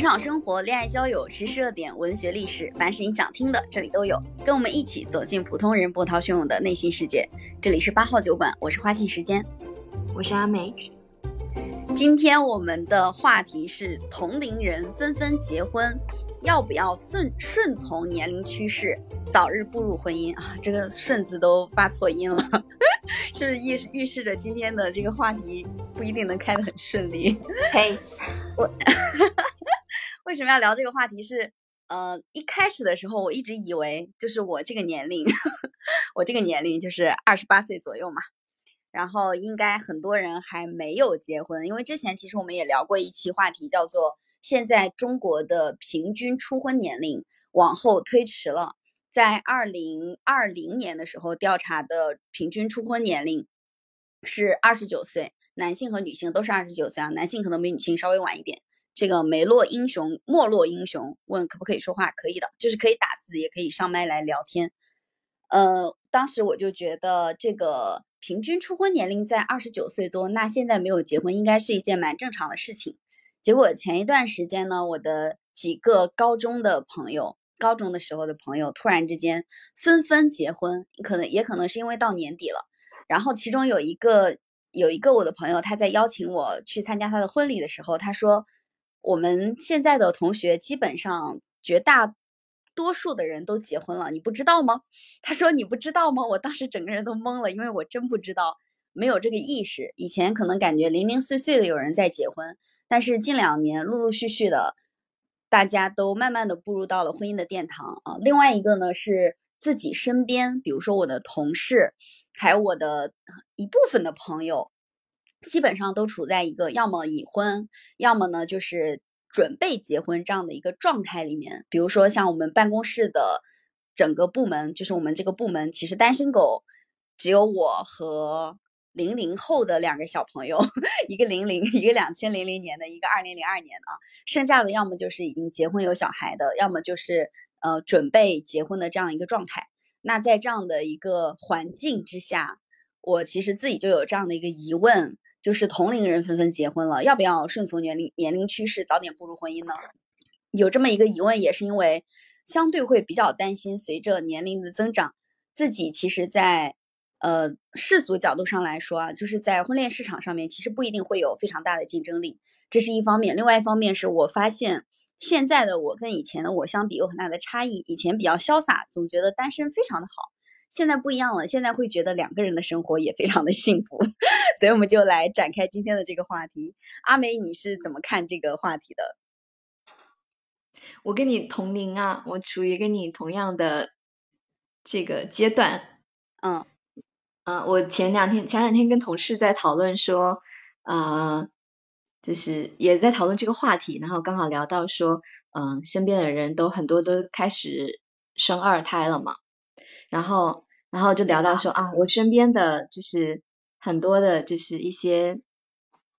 职场生活、恋爱交友、时事热点、文学历史，凡是你想听的，这里都有。跟我们一起走进普通人波涛汹涌的内心世界。这里是八号酒馆，我是花信时间，我是阿梅。今天我们的话题是同龄人纷纷结婚，要不要顺顺从年龄趋势，早日步入婚姻啊？这个“顺”字都发错音了，是不是预预示着今天的这个话题不一定能开得很顺利？嘿，我。为什么要聊这个话题？是，呃，一开始的时候，我一直以为就是我这个年龄，我这个年龄就是二十八岁左右嘛，然后应该很多人还没有结婚，因为之前其实我们也聊过一期话题，叫做现在中国的平均初婚年龄往后推迟了，在二零二零年的时候调查的平均初婚年龄是二十九岁，男性和女性都是二十九岁啊，男性可能比女性稍微晚一点。这个梅洛英雄，没落英雄问可不可以说话？可以的，就是可以打字，也可以上麦来聊天。呃，当时我就觉得这个平均初婚年龄在二十九岁多，那现在没有结婚应该是一件蛮正常的事情。结果前一段时间呢，我的几个高中的朋友，高中的时候的朋友，突然之间纷纷结婚，可能也可能是因为到年底了。然后其中有一个有一个我的朋友，他在邀请我去参加他的婚礼的时候，他说。我们现在的同学基本上绝大多数的人都结婚了，你不知道吗？他说你不知道吗？我当时整个人都懵了，因为我真不知道，没有这个意识。以前可能感觉零零碎碎的有人在结婚，但是近两年陆陆续续的，大家都慢慢的步入到了婚姻的殿堂啊。另外一个呢是自己身边，比如说我的同事，还有我的一部分的朋友。基本上都处在一个要么已婚，要么呢就是准备结婚这样的一个状态里面。比如说像我们办公室的整个部门，就是我们这个部门其实单身狗只有我和零零后的两个小朋友，一个零零，一个两千零零年的，一个二零零二年的，剩下的要么就是已经结婚有小孩的，要么就是呃准备结婚的这样一个状态。那在这样的一个环境之下，我其实自己就有这样的一个疑问。就是同龄人纷纷结婚了，要不要顺从年龄年龄趋势，早点步入婚姻呢？有这么一个疑问，也是因为相对会比较担心，随着年龄的增长，自己其实，在呃世俗角度上来说啊，就是在婚恋市场上面，其实不一定会有非常大的竞争力，这是一方面。另外一方面是我发现，现在的我跟以前的我相比有很大的差异。以前比较潇洒，总觉得单身非常的好。现在不一样了，现在会觉得两个人的生活也非常的幸福，所以我们就来展开今天的这个话题。阿梅，你是怎么看这个话题的？我跟你同龄啊，我处于跟你同样的这个阶段。嗯嗯，我前两天前两天跟同事在讨论说，呃，就是也在讨论这个话题，然后刚好聊到说，嗯，身边的人都很多都开始生二胎了嘛。然后，然后就聊到说啊，我身边的就是很多的，就是一些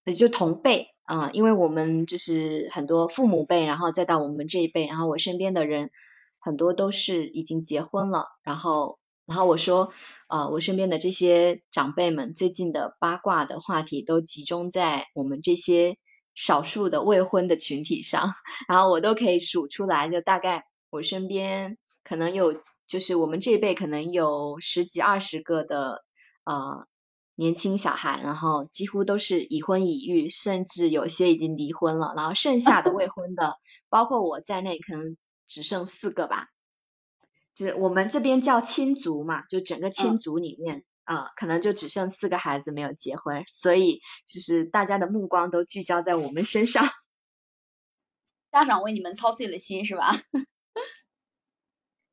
也就同辈啊，因为我们就是很多父母辈，然后再到我们这一辈，然后我身边的人很多都是已经结婚了。然后，然后我说啊，我身边的这些长辈们最近的八卦的话题都集中在我们这些少数的未婚的群体上，然后我都可以数出来，就大概我身边可能有。就是我们这一辈可能有十几二十个的呃年轻小孩，然后几乎都是已婚已育，甚至有些已经离婚了，然后剩下的未婚的，包括我在内，可能只剩四个吧。就是我们这边叫亲族嘛，就整个亲族里面啊，可能就只剩四个孩子没有结婚，所以就是大家的目光都聚焦在我们身上。家长为你们操碎了心，是吧？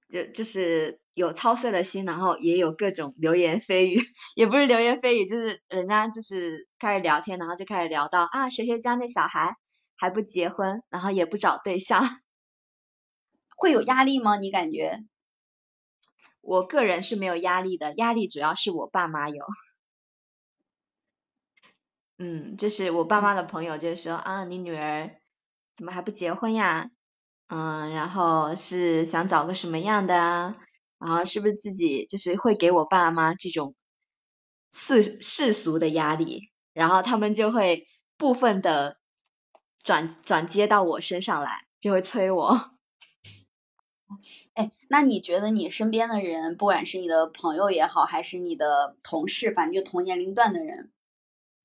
就就是有操碎了心，然后也有各种流言蜚语，也不是流言蜚语，就是人家就是开始聊天，然后就开始聊到啊谁谁家那小孩还不结婚，然后也不找对象，会有压力吗？你感觉？我个人是没有压力的，压力主要是我爸妈有。嗯，就是我爸妈的朋友就是说啊，你女儿怎么还不结婚呀？嗯，然后是想找个什么样的啊？然后是不是自己就是会给我爸妈这种世世俗的压力？然后他们就会部分的转转接到我身上来，就会催我。哎，那你觉得你身边的人，不管是你的朋友也好，还是你的同事，反正就同年龄段的人，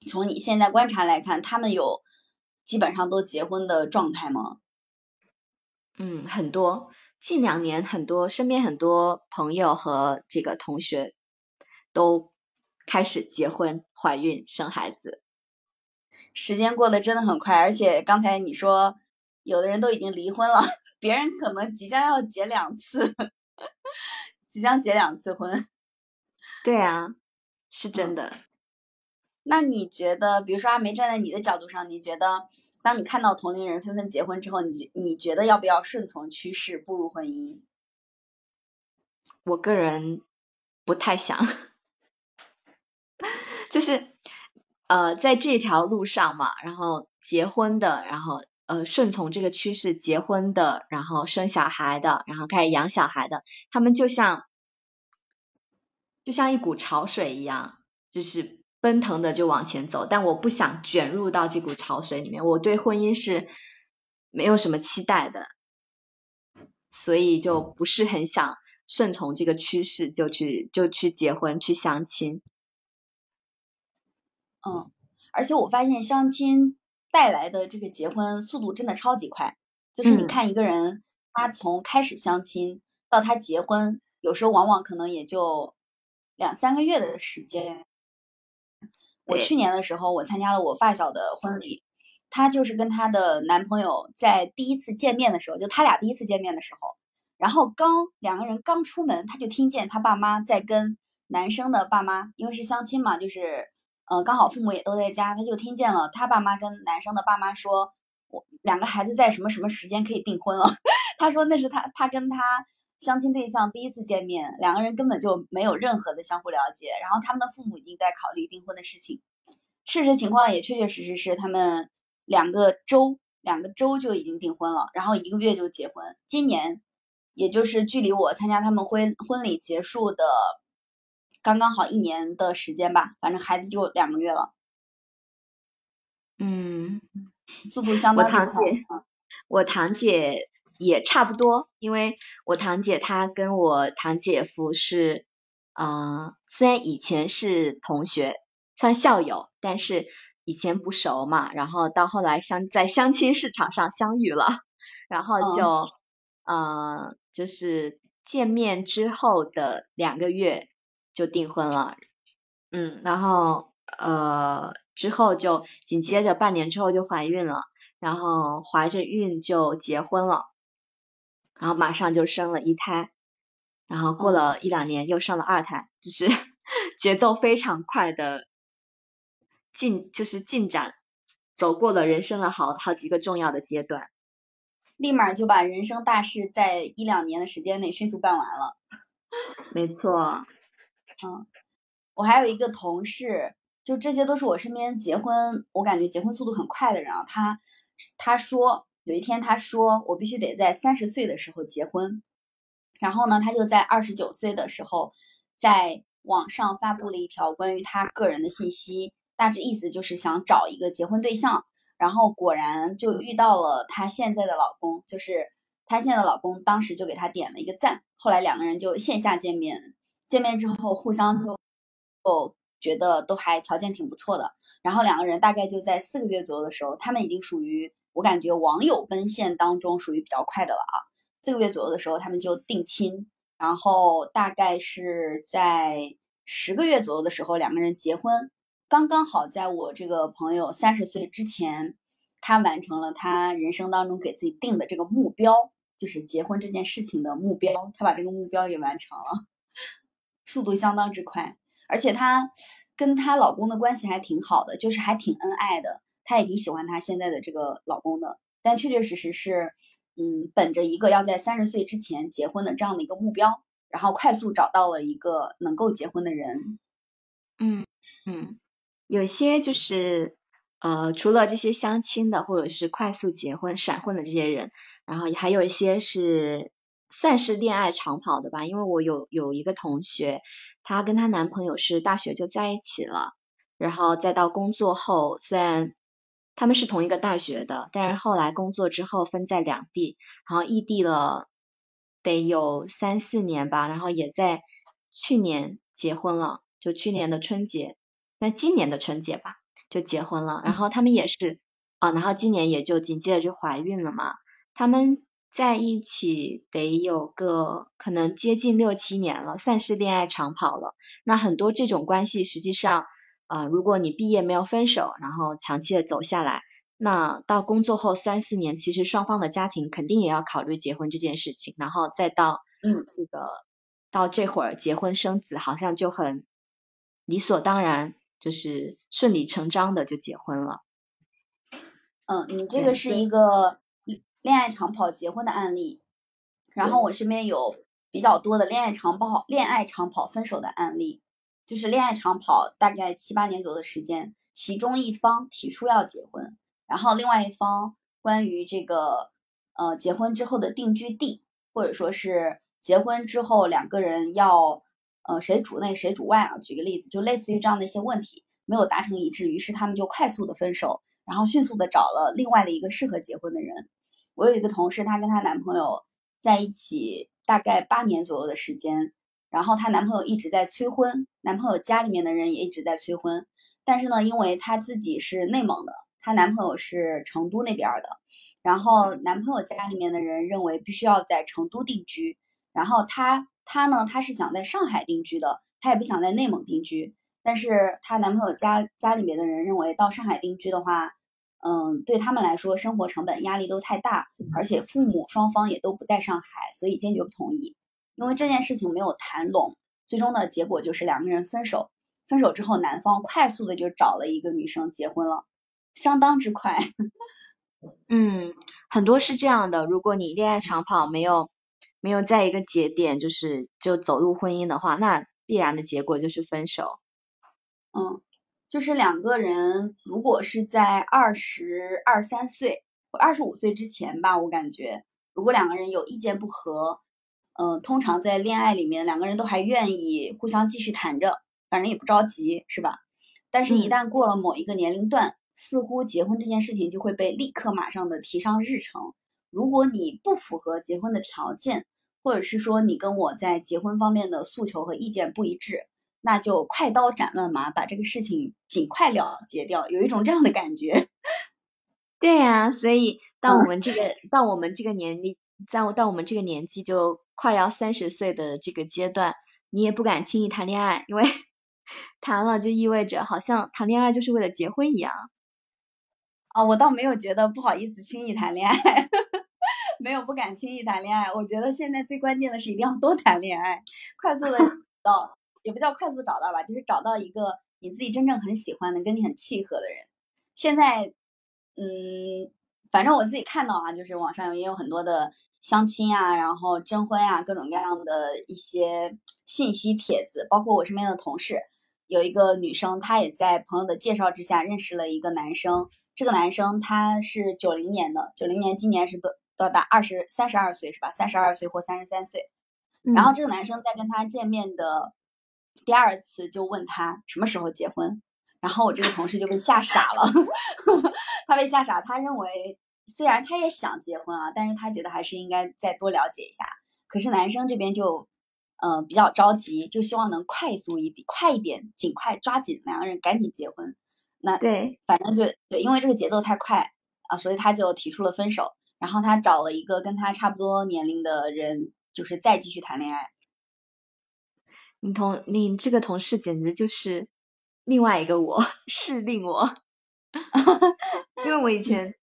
从你现在观察来看，他们有基本上都结婚的状态吗？嗯，很多。近两年，很多身边很多朋友和这个同学都开始结婚、怀孕、生孩子。时间过得真的很快，而且刚才你说有的人都已经离婚了，别人可能即将要结两次，即将结两次婚。对啊，是真的。那你觉得，比如说阿梅站在你的角度上，你觉得？当你看到同龄人纷纷结婚之后，你你觉得要不要顺从趋势步入婚姻？我个人不太想，就是呃，在这条路上嘛，然后结婚的，然后呃顺从这个趋势结婚的，然后生小孩的，然后开始养小孩的，他们就像就像一股潮水一样，就是。奔腾的就往前走，但我不想卷入到这股潮水里面。我对婚姻是没有什么期待的，所以就不是很想顺从这个趋势就去就去结婚去相亲。嗯，而且我发现相亲带来的这个结婚速度真的超级快，就是你看一个人他从开始相亲到他结婚，有时候往往可能也就两三个月的时间。我去年的时候，我参加了我发小的婚礼，她就是跟她的男朋友在第一次见面的时候，就他俩第一次见面的时候，然后刚两个人刚出门，她就听见她爸妈在跟男生的爸妈，因为是相亲嘛，就是呃刚好父母也都在家，她就听见了她爸妈跟男生的爸妈说，我两个孩子在什么什么时间可以订婚了。她说那是她她跟他。相亲对象第一次见面，两个人根本就没有任何的相互了解，然后他们的父母已经在考虑订婚的事情。事实情况也确确实实是，他们两个周两个周就已经订婚了，然后一个月就结婚。今年，也就是距离我参加他们婚婚礼结束的刚刚好一年的时间吧，反正孩子就两个月了。嗯，速度相当快。我堂姐，我堂姐。也差不多，因为我堂姐她跟我堂姐夫是，呃，虽然以前是同学，算校友，但是以前不熟嘛，然后到后来相在相亲市场上相遇了，然后就呃就是见面之后的两个月就订婚了，嗯，然后呃之后就紧接着半年之后就怀孕了，然后怀着孕就结婚了。然后马上就生了一胎，然后过了一两年又生了二胎，就是 节奏非常快的进，就是进展，走过了人生的好好几个重要的阶段，立马就把人生大事在一两年的时间内迅速办完了。没错，嗯，我还有一个同事，就这些都是我身边结婚，我感觉结婚速度很快的人啊，他他说。有一天，他说：“我必须得在三十岁的时候结婚。”然后呢，他就在二十九岁的时候，在网上发布了一条关于他个人的信息，大致意思就是想找一个结婚对象。然后果然就遇到了他现在的老公，就是他现在的老公，当时就给他点了一个赞。后来两个人就线下见面，见面之后互相就哦觉得都还条件挺不错的。然后两个人大概就在四个月左右的时候，他们已经属于。我感觉网友奔现当中属于比较快的了啊，四个月左右的时候他们就定亲，然后大概是在十个月左右的时候两个人结婚，刚刚好在我这个朋友三十岁之前，他完成了他人生当中给自己定的这个目标，就是结婚这件事情的目标，他把这个目标也完成了，速度相当之快，而且她跟她老公的关系还挺好的，就是还挺恩爱的。她也挺喜欢她现在的这个老公的，但确确实实是，嗯，本着一个要在三十岁之前结婚的这样的一个目标，然后快速找到了一个能够结婚的人。嗯嗯，有些就是呃，除了这些相亲的或者是快速结婚闪婚的这些人，然后还有一些是算是恋爱长跑的吧，因为我有有一个同学，她跟她男朋友是大学就在一起了，然后再到工作后虽然。他们是同一个大学的，但是后来工作之后分在两地，然后异地了得有三四年吧，然后也在去年结婚了，就去年的春节，那今年的春节吧就结婚了，然后他们也是啊，然后今年也就紧接着就怀孕了嘛，他们在一起得有个可能接近六七年了，算是恋爱长跑了。那很多这种关系实际上。啊，如果你毕业没有分手，然后长期的走下来，那到工作后三四年，其实双方的家庭肯定也要考虑结婚这件事情，然后再到嗯这个到这会儿结婚生子，好像就很理所当然，就是顺理成章的就结婚了。嗯，你这个是一个恋爱长跑结婚的案例，然后我身边有比较多的恋爱长跑恋爱长跑分手的案例。就是恋爱长跑大概七八年左右的时间，其中一方提出要结婚，然后另外一方关于这个呃结婚之后的定居地，或者说是结婚之后两个人要呃谁主内谁主外啊，举个例子，就类似于这样的一些问题没有达成一致，于是他们就快速的分手，然后迅速的找了另外的一个适合结婚的人。我有一个同事，她跟她男朋友在一起大概八年左右的时间。然后她男朋友一直在催婚，男朋友家里面的人也一直在催婚，但是呢，因为她自己是内蒙的，她男朋友是成都那边的，然后男朋友家里面的人认为必须要在成都定居，然后她她呢，她是想在上海定居的，她也不想在内蒙定居，但是她男朋友家家里面的人认为到上海定居的话，嗯，对他们来说生活成本压力都太大，而。且父母双方也都不在上海，所以坚决不同意。因为这件事情没有谈拢，最终的结果就是两个人分手。分手之后，男方快速的就找了一个女生结婚了，相当之快。嗯，很多是这样的。如果你恋爱长跑没有没有在一个节点就是就走入婚姻的话，那必然的结果就是分手。嗯，就是两个人如果是在二十二三岁或二十五岁之前吧，我感觉如果两个人有意见不合。嗯，通常在恋爱里面，两个人都还愿意互相继续谈着，反正也不着急，是吧？但是，一旦过了某一个年龄段，似乎结婚这件事情就会被立刻马上的提上日程。如果你不符合结婚的条件，或者是说你跟我在结婚方面的诉求和意见不一致，那就快刀斩乱麻，把这个事情尽快了结掉。有一种这样的感觉。对呀，所以到我们这个到我们这个年龄，在到我们这个年纪就。快要三十岁的这个阶段，你也不敢轻易谈恋爱，因为谈了就意味着好像谈恋爱就是为了结婚一样。啊，我倒没有觉得不好意思轻易谈恋爱，没有不敢轻易谈恋爱。我觉得现在最关键的是一定要多谈恋爱，快速的找，也不叫快速找到吧，就是找到一个你自己真正很喜欢的、跟你很契合的人。现在，嗯，反正我自己看到啊，就是网上也有很多的。相亲啊，然后征婚啊，各种各样的一些信息帖子，包括我身边的同事，有一个女生，她也在朋友的介绍之下认识了一个男生。这个男生他是九零年的，九零年今年是多多大？二十三十二岁是吧？三十二岁或三十三岁。然后这个男生在跟他见面的第二次就问他什么时候结婚，然后我这个同事就被吓傻了，他被吓傻，他认为。虽然他也想结婚啊，但是他觉得还是应该再多了解一下。可是男生这边就，嗯，比较着急，就希望能快速一点、快一点、尽快抓紧两个人赶紧结婚。那对，反正就对，因为这个节奏太快啊，所以他就提出了分手。然后他找了一个跟他差不多年龄的人，就是再继续谈恋爱。你同你这个同事简直就是另外一个我，是令我，因为我以前。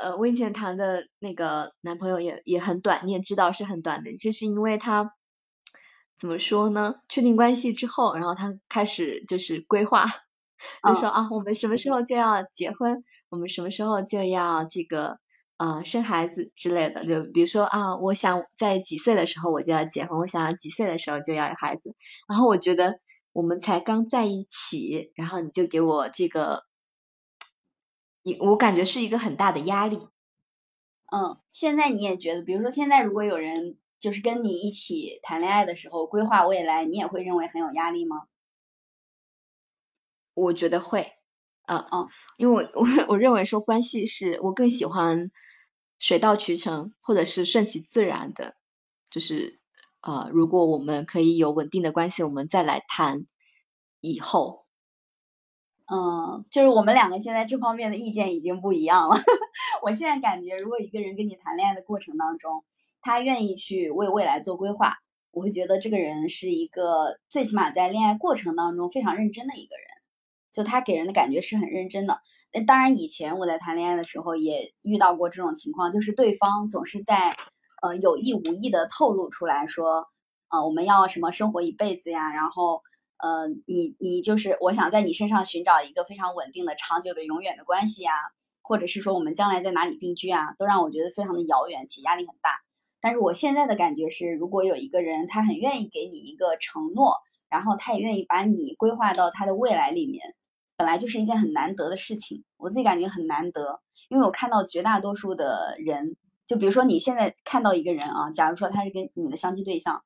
呃，我以前谈的那个男朋友也也很短，你也知道是很短的，就是因为他怎么说呢？确定关系之后，然后他开始就是规划，就说啊，我们什么时候就要结婚，我们什么时候就要这个呃生孩子之类的，就比如说啊，我想在几岁的时候我就要结婚，我想要几岁的时候就要有孩子，然后我觉得我们才刚在一起，然后你就给我这个。你我感觉是一个很大的压力。嗯，现在你也觉得，比如说现在如果有人就是跟你一起谈恋爱的时候规划未来，你也会认为很有压力吗？我觉得会，嗯嗯，因为我我 我认为说关系是我更喜欢水到渠成，或者是顺其自然的，就是呃，如果我们可以有稳定的关系，我们再来谈以后。嗯，就是我们两个现在这方面的意见已经不一样了。我现在感觉，如果一个人跟你谈恋爱的过程当中，他愿意去为未来做规划，我会觉得这个人是一个最起码在恋爱过程当中非常认真的一个人。就他给人的感觉是很认真的。那当然，以前我在谈恋爱的时候也遇到过这种情况，就是对方总是在呃有意无意的透露出来说，呃我们要什么生活一辈子呀，然后呃你你就是我想在你身上寻找一个非常稳定的、长久的、永远的关系呀，或者是说我们将来在哪里定居啊，都让我觉得非常的遥远，且压力很大。但是我现在的感觉是，如果有一个人他很愿意给你一个承诺，然后他也愿意把你规划到他的未来里面。本来就是一件很难得的事情，我自己感觉很难得，因为我看到绝大多数的人，就比如说你现在看到一个人啊，假如说他是跟你的相亲对象，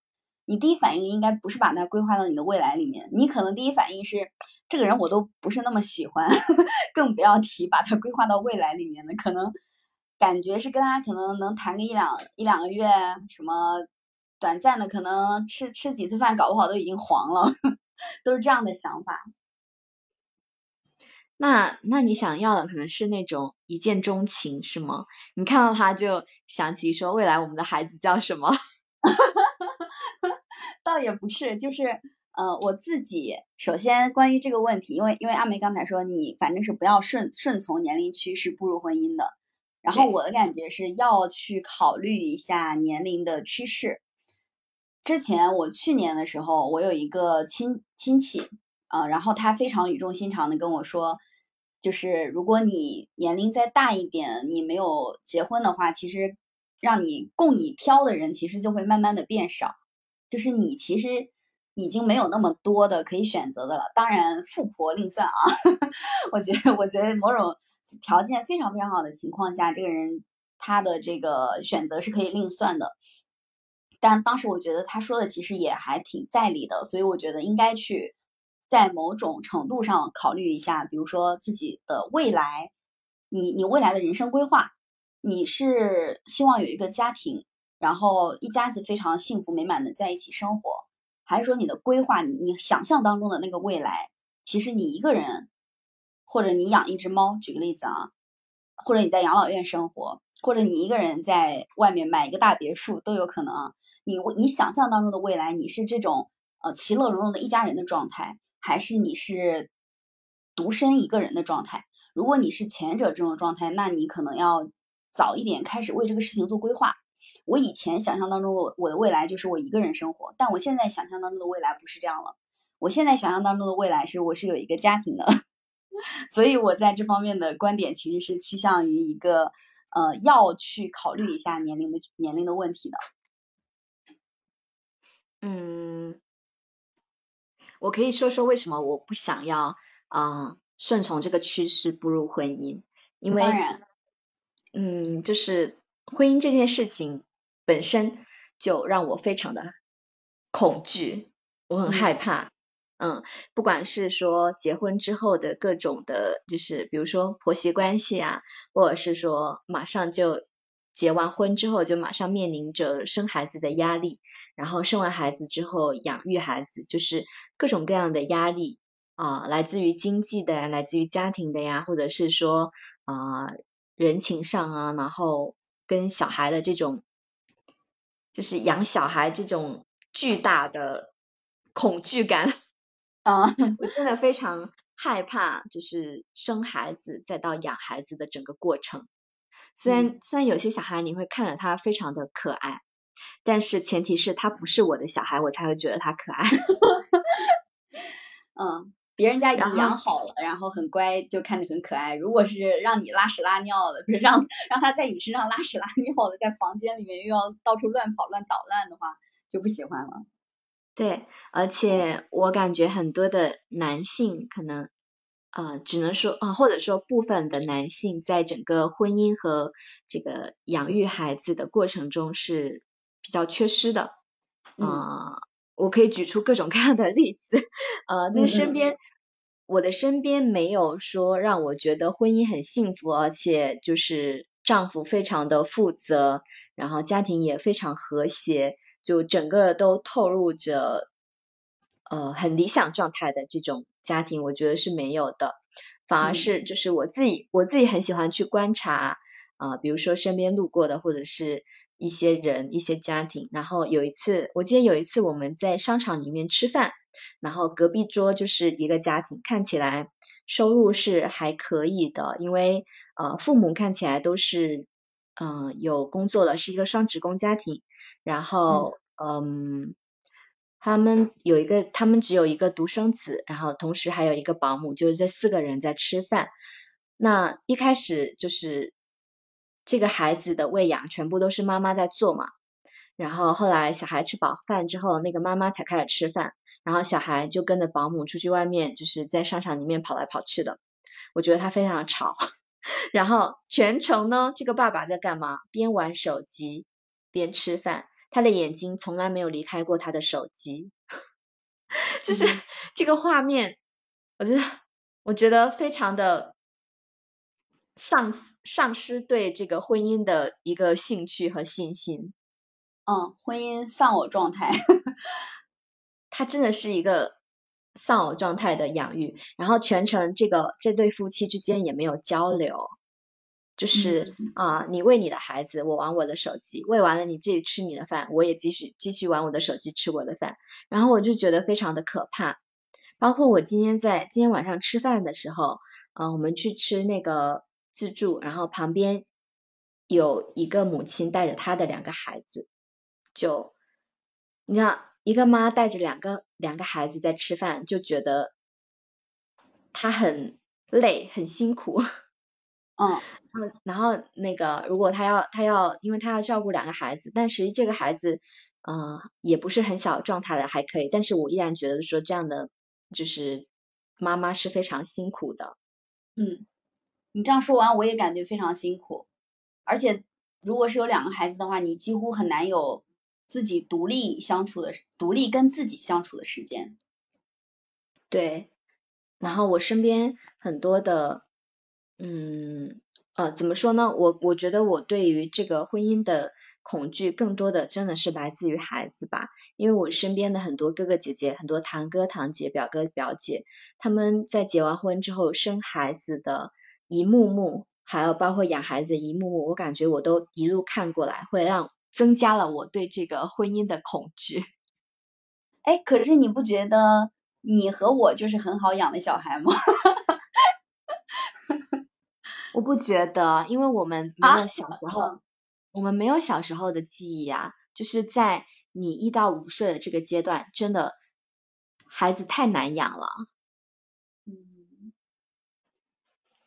你第一反应应该不是把他规划到你的未来里面，你可能第一反应是这个人我都不是那么喜欢，更不要提把他规划到未来里面的，可能感觉是跟他可能能谈个一两一两个月，什么短暂的，可能吃吃几次饭，搞不好都已经黄了，都是这样的想法。那那你想要的可能是那种一见钟情是吗？你看到他就想起说未来我们的孩子叫什么？倒也不是，就是呃我自己首先关于这个问题，因为因为阿梅刚才说你反正是不要顺顺从年龄趋势步入婚姻的，然后我的感觉是要去考虑一下年龄的趋势。之前我去年的时候，我有一个亲亲戚。啊，然后他非常语重心长的跟我说，就是如果你年龄再大一点，你没有结婚的话，其实让你供你挑的人，其实就会慢慢的变少，就是你其实已经没有那么多的可以选择的了。当然，富婆另算啊，我觉得，我觉得某种条件非常非常好的情况下，这个人他的这个选择是可以另算的。但当时我觉得他说的其实也还挺在理的，所以我觉得应该去。在某种程度上考虑一下，比如说自己的未来，你你未来的人生规划，你是希望有一个家庭，然后一家子非常幸福美满的在一起生活，还是说你的规划，你你想象当中的那个未来，其实你一个人，或者你养一只猫，举个例子啊，或者你在养老院生活，或者你一个人在外面买一个大别墅都有可能啊。你你想象当中的未来，你是这种呃其乐融融的一家人的状态。还是你是独身一个人的状态。如果你是前者这种状态，那你可能要早一点开始为这个事情做规划。我以前想象当中，我我的未来就是我一个人生活，但我现在想象当中的未来不是这样了。我现在想象当中的未来是我是有一个家庭的，所以我在这方面的观点其实是趋向于一个呃要去考虑一下年龄的年龄的问题的。嗯。我可以说说为什么我不想要啊顺从这个趋势步入婚姻，因为嗯，就是婚姻这件事情本身就让我非常的恐惧，我很害怕，嗯，不管是说结婚之后的各种的，就是比如说婆媳关系啊，或者是说马上就。结完婚之后就马上面临着生孩子的压力，然后生完孩子之后养育孩子，就是各种各样的压力啊，来自于经济的，来自于家庭的呀，或者是说啊人情上啊，然后跟小孩的这种，就是养小孩这种巨大的恐惧感 啊，我真的非常害怕，就是生孩子再到养孩子的整个过程。虽然虽然有些小孩你会看着他非常的可爱，但是前提是他不是我的小孩，我才会觉得他可爱。嗯，别人家已经养好了，然后很乖，就看着很可爱。如果是让你拉屎拉尿的，不是让让他在你身上拉屎拉 尿的，在房间里面又要到处乱跑乱捣乱的话，就不喜欢了。对，而且我感觉很多的男性可能。呃，只能说啊，或者说部分的男性在整个婚姻和这个养育孩子的过程中是比较缺失的。啊，我可以举出各种各样的例子。呃，就是身边我的身边没有说让我觉得婚姻很幸福，而且就是丈夫非常的负责，然后家庭也非常和谐，就整个都透露着呃很理想状态的这种家庭，我觉得是没有的，反而是就是我自己我自己很喜欢去观察啊，比如说身边路过的或者是一些人一些家庭，然后有一次我记得有一次我们在商场里面吃饭。然后隔壁桌就是一个家庭，看起来收入是还可以的，因为呃父母看起来都是嗯有工作的，是一个双职工家庭。然后嗯他们有一个，他们只有一个独生子，然后同时还有一个保姆，就是这四个人在吃饭。那一开始就是这个孩子的喂养全部都是妈妈在做嘛，然后后来小孩吃饱饭之后，那个妈妈才开始吃饭。然后小孩就跟着保姆出去外面，就是在商场里面跑来跑去的。我觉得他非常的吵。然后全程呢，这个爸爸在干嘛？边玩手机边吃饭，他的眼睛从来没有离开过他的手机。就是这个画面，我觉得我觉得非常的丧丧失对这个婚姻的一个兴趣和信心。嗯，婚姻丧偶状态。他真的是一个丧偶状态的养育，然后全程这个这对夫妻之间也没有交流，就是啊，你喂你的孩子，我玩我的手机，喂完了你自己吃你的饭，我也继续继续玩我的手机吃我的饭，然后我就觉得非常的可怕。包括我今天在今天晚上吃饭的时候，啊，我们去吃那个自助，然后旁边有一个母亲带着她的两个孩子，就你看。一个妈带着两个两个孩子在吃饭，就觉得她很累很辛苦。嗯，然后那个如果她要她要，因为她要照顾两个孩子，但实际这个孩子嗯也不是很小状态的，还可以。但是我依然觉得说这样的就是妈妈是非常辛苦的。嗯，你这样说完我也感觉非常辛苦，而且如果是有两个孩子的话，你几乎很难有。自己独立相处的，独立跟自己相处的时间，对。然后我身边很多的，嗯，呃，怎么说呢？我我觉得我对于这个婚姻的恐惧，更多的真的是来自于孩子吧。因为我身边的很多哥哥姐姐，很多堂哥堂姐、表哥表姐，他们在结完婚之后生孩子的一幕幕，还有包括养孩子一幕幕，我感觉我都一路看过来，会让。增加了我对这个婚姻的恐惧。哎，可是你不觉得你和我就是很好养的小孩吗？我不觉得，因为我们没有小时候，我们没有小时候的记忆啊。就是在你一到五岁的这个阶段，真的孩子太难养了。嗯，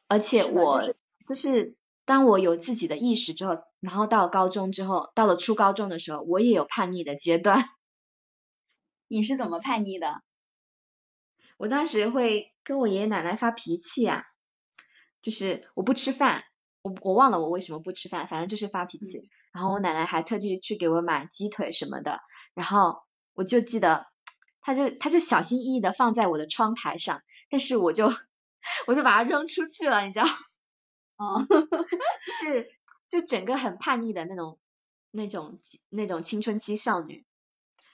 而且我就是。当我有自己的意识之后，然后到高中之后，到了初高中的时候，我也有叛逆的阶段。你是怎么叛逆的？我当时会跟我爷爷奶奶发脾气啊，就是我不吃饭，我我忘了我为什么不吃饭，反正就是发脾气。然后我奶奶还特地去给我买鸡腿什么的，然后我就记得，他就他就小心翼翼的放在我的窗台上，但是我就我就把它扔出去了，你知道。哦，就是就整个很叛逆的那种那种那种青春期少女，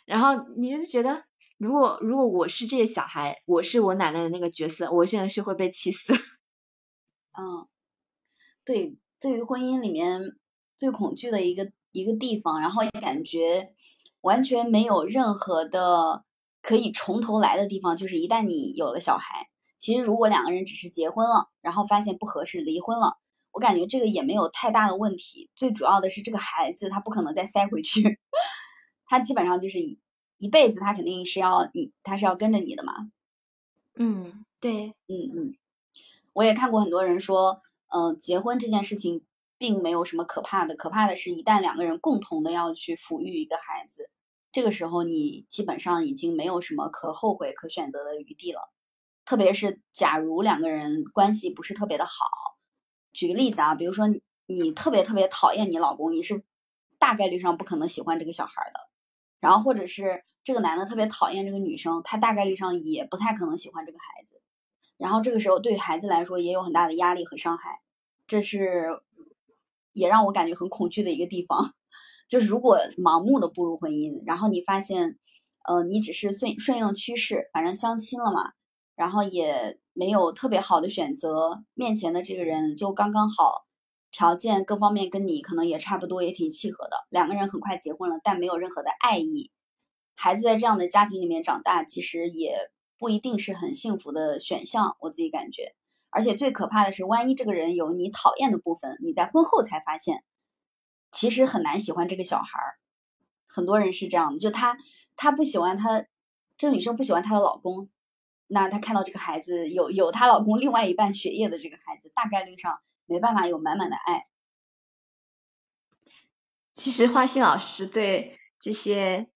然后你就觉得，如果如果我是这些小孩，我是我奶奶的那个角色，我现在是会被气死。嗯，对，对于婚姻里面最恐惧的一个一个地方，然后也感觉完全没有任何的可以从头来的地方，就是一旦你有了小孩。其实，如果两个人只是结婚了，然后发现不合适离婚了，我感觉这个也没有太大的问题。最主要的是这个孩子他不可能再塞回去，他基本上就是一一辈子，他肯定是要你，他是要跟着你的嘛。嗯，对，嗯嗯，我也看过很多人说，嗯，结婚这件事情并没有什么可怕的，可怕的是一旦两个人共同的要去抚育一个孩子，这个时候你基本上已经没有什么可后悔、可选择的余地了。特别是假如两个人关系不是特别的好，举个例子啊，比如说你特别特别讨厌你老公，你是大概率上不可能喜欢这个小孩的。然后或者是这个男的特别讨厌这个女生，他大概率上也不太可能喜欢这个孩子。然后这个时候对孩子来说也有很大的压力和伤害，这是也让我感觉很恐惧的一个地方。就是如果盲目的步入婚姻，然后你发现，呃，你只是顺顺应趋势，反正相亲了嘛，然后也没有特别好的选择，面前的这个人就刚刚好，条件各方面跟你可能也差不多，也挺契合的，两个人很快结婚了，但没有任何的爱意，孩子在这样的家庭里面长大，其实也不一定是很幸福的选项，我自己感觉。而且最可怕的是，万一这个人有你讨厌的部分，你在婚后才发现。其实很难喜欢这个小孩儿，很多人是这样的，就她她不喜欢她，这个女生不喜欢她的老公，那她看到这个孩子有有她老公另外一半血液的这个孩子，大概率上没办法有满满的爱。其实花心老师对这些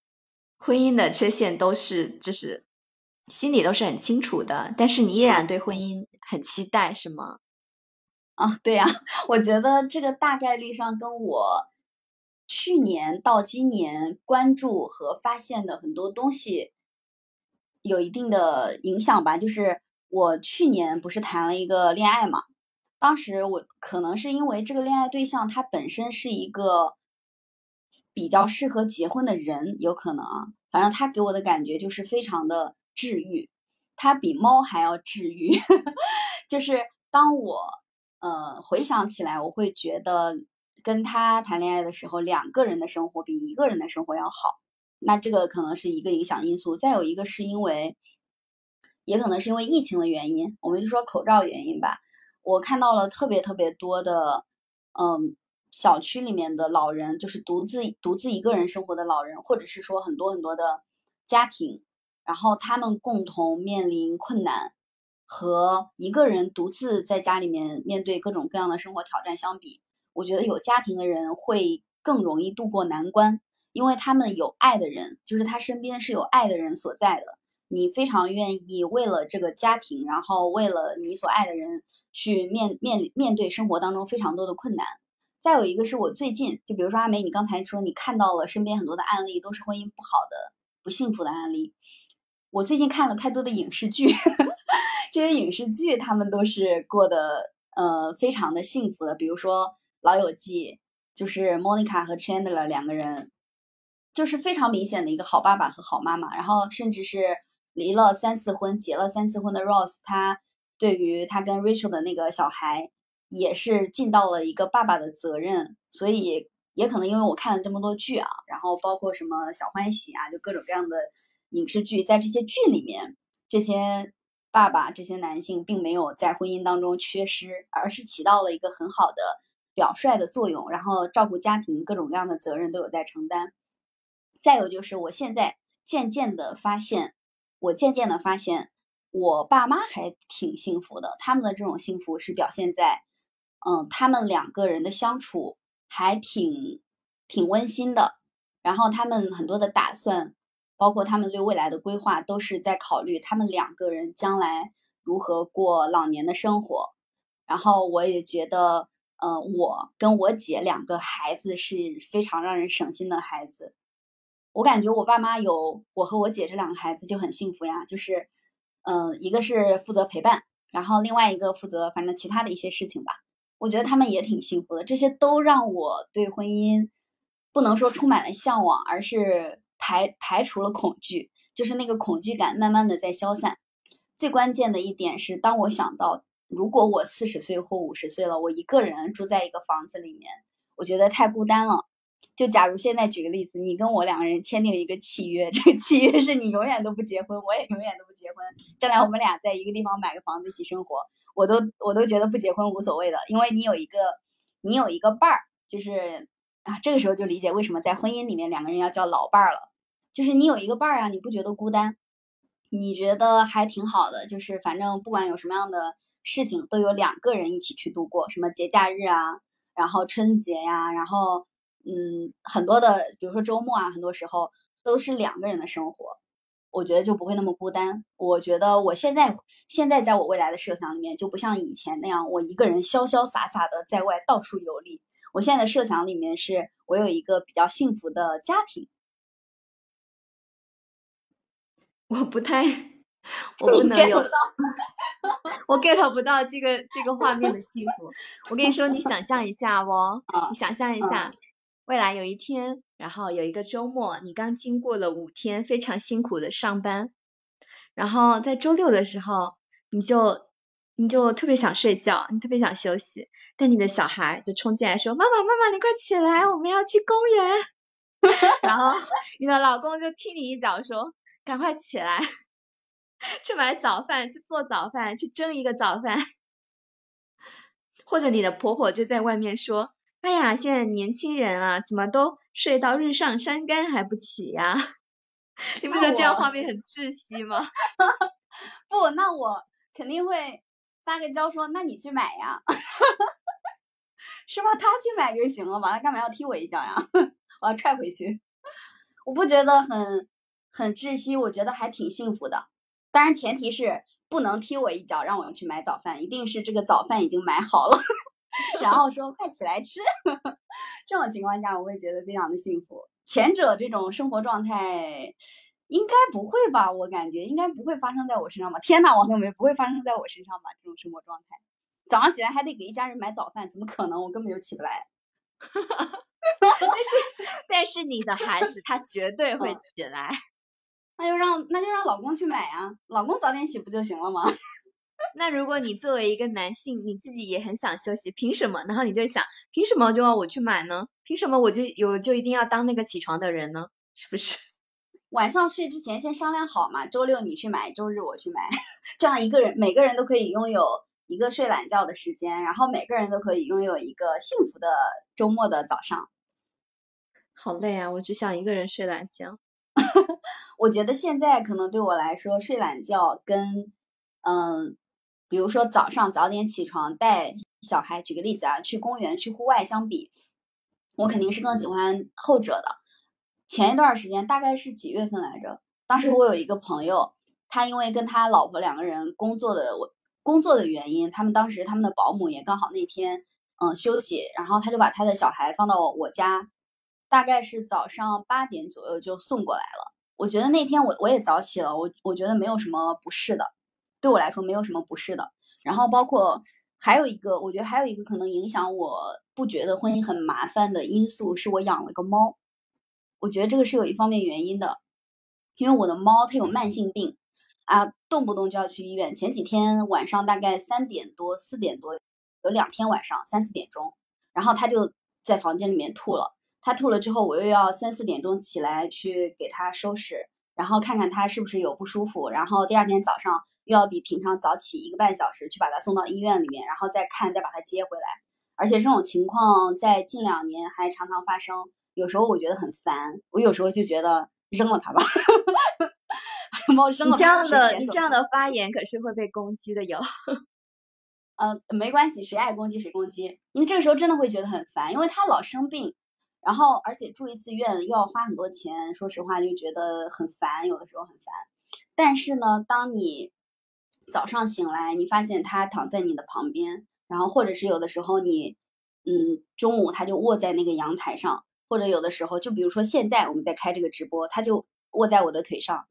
婚姻的缺陷都是就是心里都是很清楚的，但是你依然对婚姻很期待，是吗？啊，对呀，我觉得这个大概率上跟我去年到今年关注和发现的很多东西有一定的影响吧。就是我去年不是谈了一个恋爱嘛，当时我可能是因为这个恋爱对象他本身是一个比较适合结婚的人，有可能啊。反正他给我的感觉就是非常的治愈，他比猫还要治愈。就是当我。呃，回想起来，我会觉得跟他谈恋爱的时候，两个人的生活比一个人的生活要好。那这个可能是一个影响因素。再有一个是因为，也可能是因为疫情的原因，我们就说口罩原因吧。我看到了特别特别多的，嗯，小区里面的老人，就是独自独自一个人生活的老人，或者是说很多很多的家庭，然后他们共同面临困难。和一个人独自在家里面面对各种各样的生活挑战相比，我觉得有家庭的人会更容易度过难关，因为他们有爱的人，就是他身边是有爱的人所在的。你非常愿意为了这个家庭，然后为了你所爱的人去面面面对生活当中非常多的困难。再有一个是我最近，就比如说阿梅，你刚才说你看到了身边很多的案例，都是婚姻不好的、不幸福的案例。我最近看了太多的影视剧。这些影视剧，他们都是过得呃非常的幸福的。比如说《老友记》，就是 Monica 和 Chandler 两个人，就是非常明显的一个好爸爸和好妈妈。然后甚至是离了三次婚、结了三次婚的 Rose，他对于他跟 Rachel 的那个小孩，也是尽到了一个爸爸的责任。所以也可能因为我看了这么多剧啊，然后包括什么小欢喜啊，就各种各样的影视剧，在这些剧里面，这些。爸爸这些男性并没有在婚姻当中缺失，而是起到了一个很好的表率的作用，然后照顾家庭各种各样的责任都有在承担。再有就是，我现在渐渐的发现，我渐渐的发现，我爸妈还挺幸福的。他们的这种幸福是表现在，嗯，他们两个人的相处还挺挺温馨的，然后他们很多的打算。包括他们对未来的规划，都是在考虑他们两个人将来如何过老年的生活。然后我也觉得，呃，我跟我姐两个孩子是非常让人省心的孩子。我感觉我爸妈有我和我姐这两个孩子就很幸福呀，就是，嗯，一个是负责陪伴，然后另外一个负责反正其他的一些事情吧。我觉得他们也挺幸福的，这些都让我对婚姻不能说充满了向往，而是。排排除了恐惧，就是那个恐惧感慢慢的在消散。最关键的一点是，当我想到如果我四十岁或五十岁了，我一个人住在一个房子里面，我觉得太孤单了。就假如现在举个例子，你跟我两个人签订了一个契约，这个契约是你永远都不结婚，我也永远都不结婚，将来我们俩在一个地方买个房子一起生活，我都我都觉得不结婚无所谓的，因为你有一个你有一个伴儿，就是啊，这个时候就理解为什么在婚姻里面两个人要叫老伴儿了。就是你有一个伴儿啊，你不觉得孤单？你觉得还挺好的。就是反正不管有什么样的事情，都有两个人一起去度过。什么节假日啊，然后春节呀，然后嗯，很多的，比如说周末啊，很多时候都是两个人的生活。我觉得就不会那么孤单。我觉得我现在现在在我未来的设想里面，就不像以前那样，我一个人潇潇洒洒的在外到处游历。我现在的设想里面是我有一个比较幸福的家庭。我不太 我不能有，我 get 不到这个这个画面的幸福。我跟你说，你想象一下哦，啊你想象一下，未来有一天，然后有一个周末，你刚经过了五天非常辛苦的上班，然后在周六的时候，你就你就特别想睡觉，你特别想休息，但你的小孩就冲进来说：“妈妈，妈妈，你快起来，我们要去公园。”然后你的老公就踢你一脚说：“赶快起来，去买早饭，去做早饭，去蒸一个早饭。”或者你的婆婆就在外面说：“哎呀，现在年轻人啊，怎么都睡到日上三竿还不起呀？” 你不觉得这样画面很窒息吗？不，那我肯定会撒个娇说，那你去买呀，是吧？他去买就行了嘛，他干嘛要踢我一脚呀？我要踹回去。我不觉得很很窒息，我觉得还挺幸福的。当然前提是不能踢我一脚，让我去买早饭，一定是这个早饭已经买好了，然后说快起来吃。这种情况下，我会觉得非常的幸福。前者这种生活状态应该不会吧？我感觉应该不会发生在我身上吧？天呐，王冬梅不会发生在我身上吧？这种生活状态，早上起来还得给一家人买早饭，怎么可能？我根本就起不来。但是 但是你的孩子他绝对会嗯起来。那就让那就让老公去买啊，老公早点起不就行了吗？那如果你作为一个男性，你自己也很想休息，凭什么？然后你就想，凭什么就要我去买呢？凭什么我就有就一定要当那个起床的人呢？是不是？晚上睡之前先商量好嘛，周六你去买，周日我去买，这样一个人每个人都可以拥有一个睡懒觉的时间，然后每个人都可以拥有一个幸福的周末的早上。好累啊！我只想一个人睡懒觉。我觉得现在可能对我来说，睡懒觉跟嗯，比如说早上早点起床带小孩，举个例子啊，去公园去户外相比，我肯定是更喜欢后者的。前一段时间大概是几月份来着？当时我有一个朋友，他因为跟他老婆两个人工作的工作的原因，他们当时他们的保姆也刚好那天嗯休息，然后他就把他的小孩放到我家，大概是早上八点左右就送过来了。我觉得那天我我也早起了，我我觉得没有什么不适的，对我来说没有什么不适的。然后包括还有一个，我觉得还有一个可能影响我不觉得婚姻很麻烦的因素，是我养了个猫。我觉得这个是有一方面原因的，因为我的猫它有慢性病啊，动不动就要去医院。前几天晚上大概三点多、四点多，有两天晚上三四点钟，然后它就在房间里面吐了。它吐了之后，我又要三四点钟起来去给它收拾，然后看看它是不是有不舒服，然后第二天早上又要比平常早起一个半小时去把它送到医院里面，然后再看再把它接回来。而且这种情况在近两年还常常发生，有时候我觉得很烦，我有时候就觉得扔了它吧，猫扔了你这样的你这样的发言可是会被攻击的哟。呃，没关系，谁爱攻击谁攻击。因为这个时候真的会觉得很烦，因为他老生病，然后而且住一次院又要花很多钱，说实话就觉得很烦，有的时候很烦。但是呢，当你早上醒来，你发现他躺在你的旁边，然后或者是有的时候你，嗯，中午他就卧在那个阳台上，或者有的时候就比如说现在我们在开这个直播，他就卧在我的腿上，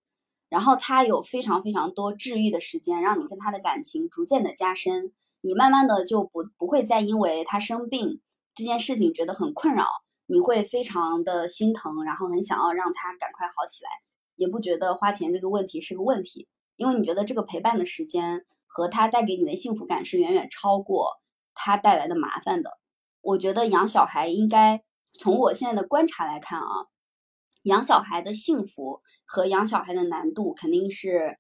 然后他有非常非常多治愈的时间，让你跟他的感情逐渐的加深。你慢慢的就不不会再因为他生病这件事情觉得很困扰，你会非常的心疼，然后很想要让他赶快好起来，也不觉得花钱这个问题是个问题，因为你觉得这个陪伴的时间和他带给你的幸福感是远远超过他带来的麻烦的。我觉得养小孩应该从我现在的观察来看啊，养小孩的幸福和养小孩的难度肯定是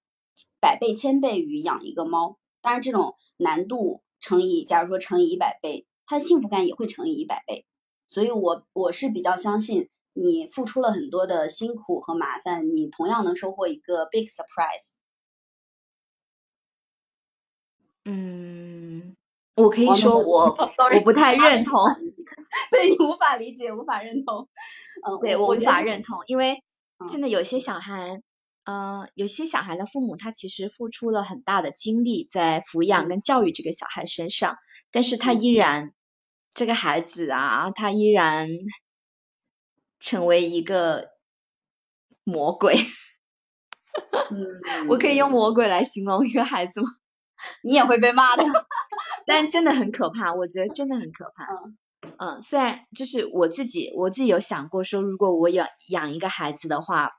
百倍千倍于养一个猫。当然，这种难度乘以，假如说乘以一百倍，它的幸福感也会乘以一百倍。所以我我是比较相信，你付出了很多的辛苦和麻烦，你同样能收获一个 big surprise。嗯，我可以说我 sorry，我不太认同，对你无法理解，无法认同。嗯，对我无法认同，因为嗯真的有些小孩，呃，有些小孩的父母他其实付出了很大的精力在抚养跟教育这个小孩身上，但是他嗯依然这个孩子啊，他依然成为一个魔鬼。嗯，我可以用魔鬼来形容一个孩子吗？你也会被骂的。但真的很可怕，我觉得真的很可怕。嗯嗯，虽然就是我自己，我自己有想过说，如果我养养一个孩子的话，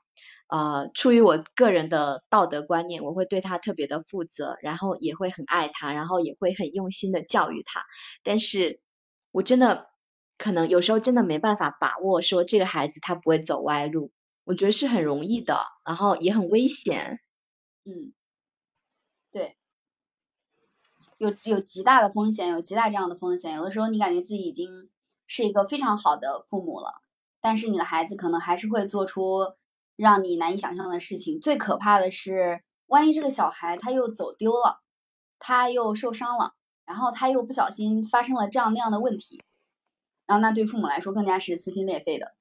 呃，出于我个人的道德观念，我会对他特别的负责，然后也会很爱他，然后也会很用心的教育他。但是，我真的可能有时候真的没办法把握说这个孩子他不会走歪路，我觉得是很容易的，然后也很危险。嗯，对，有有极大的风险，有极大这样的风险。有的时候你感觉自己已经是一个非常好的父母了，但是你的孩子可能还是会做出让你难以想象的事情。最可怕的是，万一这个小孩他又走丢了，他又受伤了，然后他又不小心发生了这样那样的问题，然后那对父母来说更加是撕心裂肺的。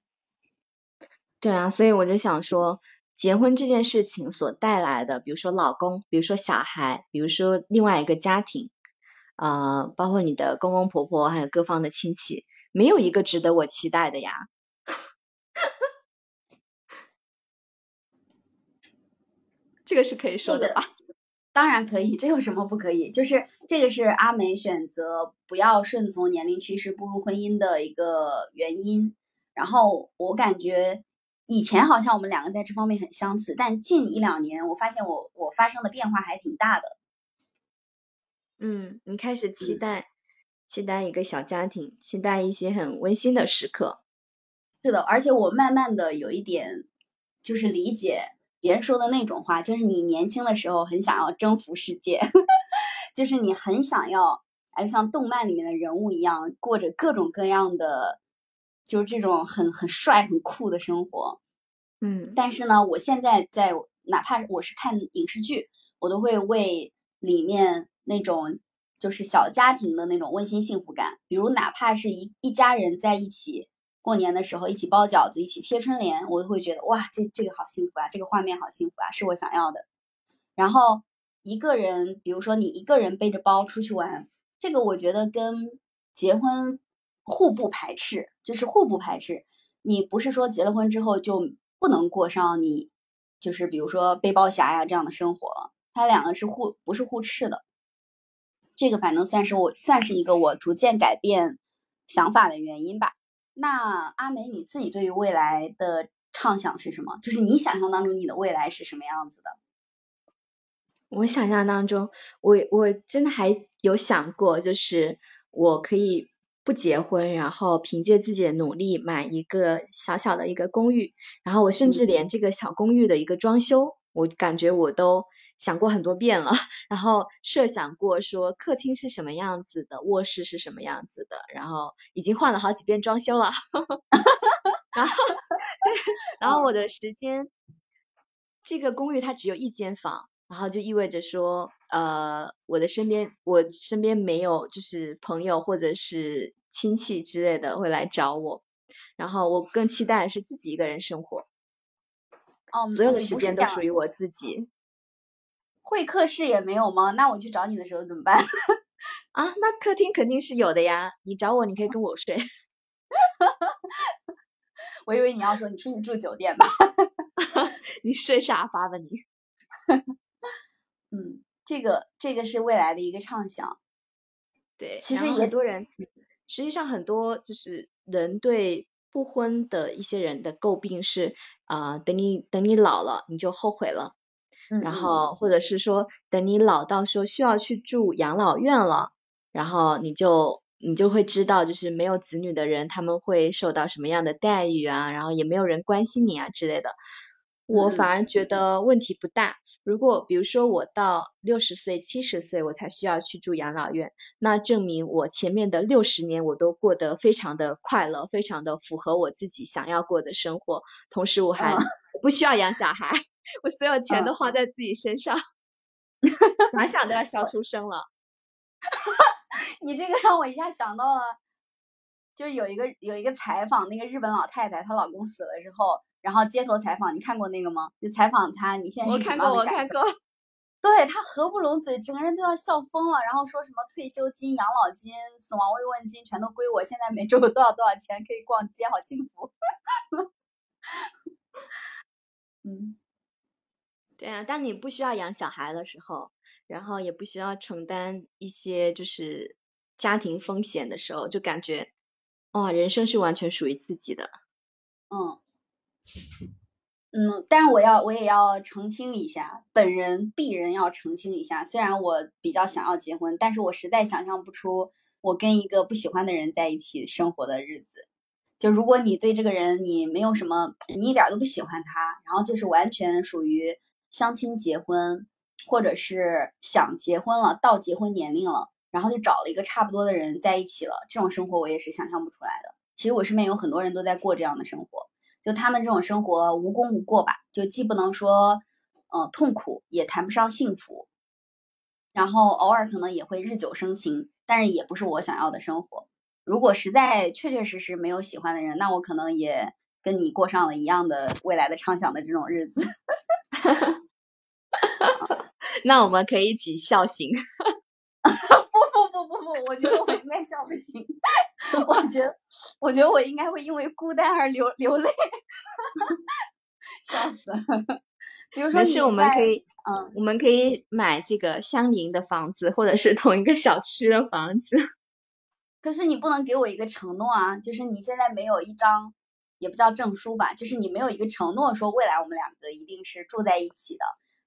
对啊，所以我就想说，结婚这件事情所带来的，比如说老公，比如说小孩，比如说另外一个家庭，呃，包括你的公公婆婆，还有各方的亲戚，没有一个值得我期待的呀。这个是可以说的吧？当然可以，这有什么不可以？就是这个是阿美选择不要顺从年龄趋势步入婚姻的一个原因。然后我感觉以前好像我们两个在这方面很相似，但近一两年我发现我我发生的变化还挺大的。嗯，你开始期待期待一个小家庭，期待一些很温馨的时刻。是的，而且我慢慢的有一点就是理解别人说的那种话，就是你年轻的时候很想要征服世界，就是你很想要，哎，像动漫里面的人物一样，过着各种各样的，就是这种很很帅很酷的生活。嗯，但是呢，我现在在哪怕我是看影视剧，我都会为里面那种就是小家庭的那种温馨幸福感，比如哪怕是一一家人在一起过年的时候一起包饺子，一起贴春联，我都会觉得哇，这这个好幸福啊，这个画面好幸福啊，是我想要的。然后一个人，比如说你一个人背着包出去玩，这个我觉得跟结婚互不排斥，就是互不排斥。你不是说结了婚之后就不能过上你就是比如说背包侠呀这样的生活了，它两个是互不是互斥的。这个反正算是我算是一个我逐渐改变想法的原因吧。那阿梅你自己对于未来的畅想是什么？就是你想象当中你的未来是什么样子的？我想象当中，我我真的还有想过，就是我可以不结婚，然后凭借自己的努力买一个小小的一个公寓，然后我甚至连这个小公寓的一个装修，我感觉我都想过很多遍了，然后设想过说客厅是什么样子的，卧室是什么样子的，然后已经换了好几遍装修了，然后对，然后我的时间，这个公寓它只有一间房。然后就意味着说，呃，我的身边，我身边没有就是朋友或者是亲戚之类的会来找我，然后我更期待的是自己一个人生活，哦，所有的时间都属于我自己。会客室也没有吗？那我去找你的时候怎么办？啊，那客厅肯定是有的呀，你找我，你可以跟我睡。我以为你要说你出去住酒店吧，你睡沙发吧你。嗯，这个这个是未来的一个畅想。对，其实也很多人，实际上很多就是人对不婚的一些人的诟病是，啊，等你等你老了你就后悔了，然后或者是说等你老到说需要去住养老院了，然后你就你就会知道就是没有子女的人他们会受到什么样的待遇啊，然后也没有人关心你啊之类的。我反而觉得问题不大。如果比如说我到六十岁、七十岁我才需要去住养老院，那证明我前面的六十年我都过得非常的快乐，非常的符合我自己想要过的生活。同时我还不需要养小孩，我所有钱都花在自己身上，想想都要笑 出声了。你这个让我一下想到了，就是有一个有一个采访，那个日本老太太她老公死了之后。然后街头采访，你看过那个吗？就采访他，你现在我看过，我看过。对他合不拢嘴，整个人都要笑疯了。然后说什么退休金、养老金、死亡慰问金全都归我，现在每周有多少多少钱可以逛街，好幸福。嗯，对啊，当你不需要养小孩的时候，然后也不需要承担一些就是家庭风险的时候，就感觉哇，人生是完全属于自己的。嗯。嗯，但是我要我也要澄清一下，本人鄙人要澄清一下，虽然我比较想要结婚，但是我实在想象不出我跟一个不喜欢的人在一起生活的日子。就如果你对这个人你没有什么，你一点都不喜欢他，然后就是完全属于相亲结婚，或者是想结婚了到结婚年龄了，然后就找了一个差不多的人在一起了，这种生活我也是想象不出来的。其实我身边有很多人都在过这样的生活。就他们这种生活无功无过吧，就既不能说，呃，痛苦，也谈不上幸福，然后偶尔可能也会日久生情，但是也不是我想要的生活。如果实在确确实实没有喜欢的人，那我可能也跟你过上了一样的未来的畅想的这种日子。那我们可以一起笑醒。我觉得我应该笑不行。我觉得，我觉得我应该会因为孤单而流流泪，笑死了。比如说，是我们可以，嗯，我们可以买这个相邻的房子，或者是同一个小区的房子。可是你不能给我一个承诺啊，就是你现在没有一张，也不叫证书吧，就是你没有一个承诺，说未来我们两个一定是住在一起的。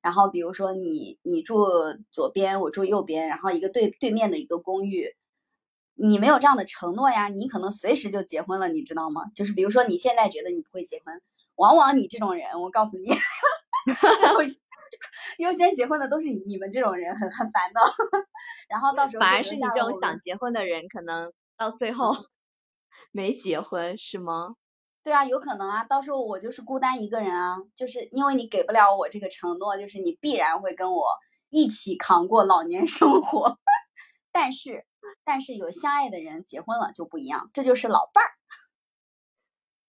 然后比如说你你住左边，我住右边，然后一个对对面的一个公寓，你没有这样的承诺呀，你可能随时就结婚了，你知道吗？就是比如说你现在觉得你不会结婚，往往你这种人，我告诉你，最后优先结婚的都是你们这种人，很很烦的。然后到时候反而是你这种想结婚的人，可能到最后 没结婚，是吗？对啊，有可能啊，到时候我就是孤单一个人啊，就是因为你给不了我这个承诺，就是你必然会跟我一起扛过老年生活。但是，但是有相爱的人结婚了就不一样，这就是老伴儿。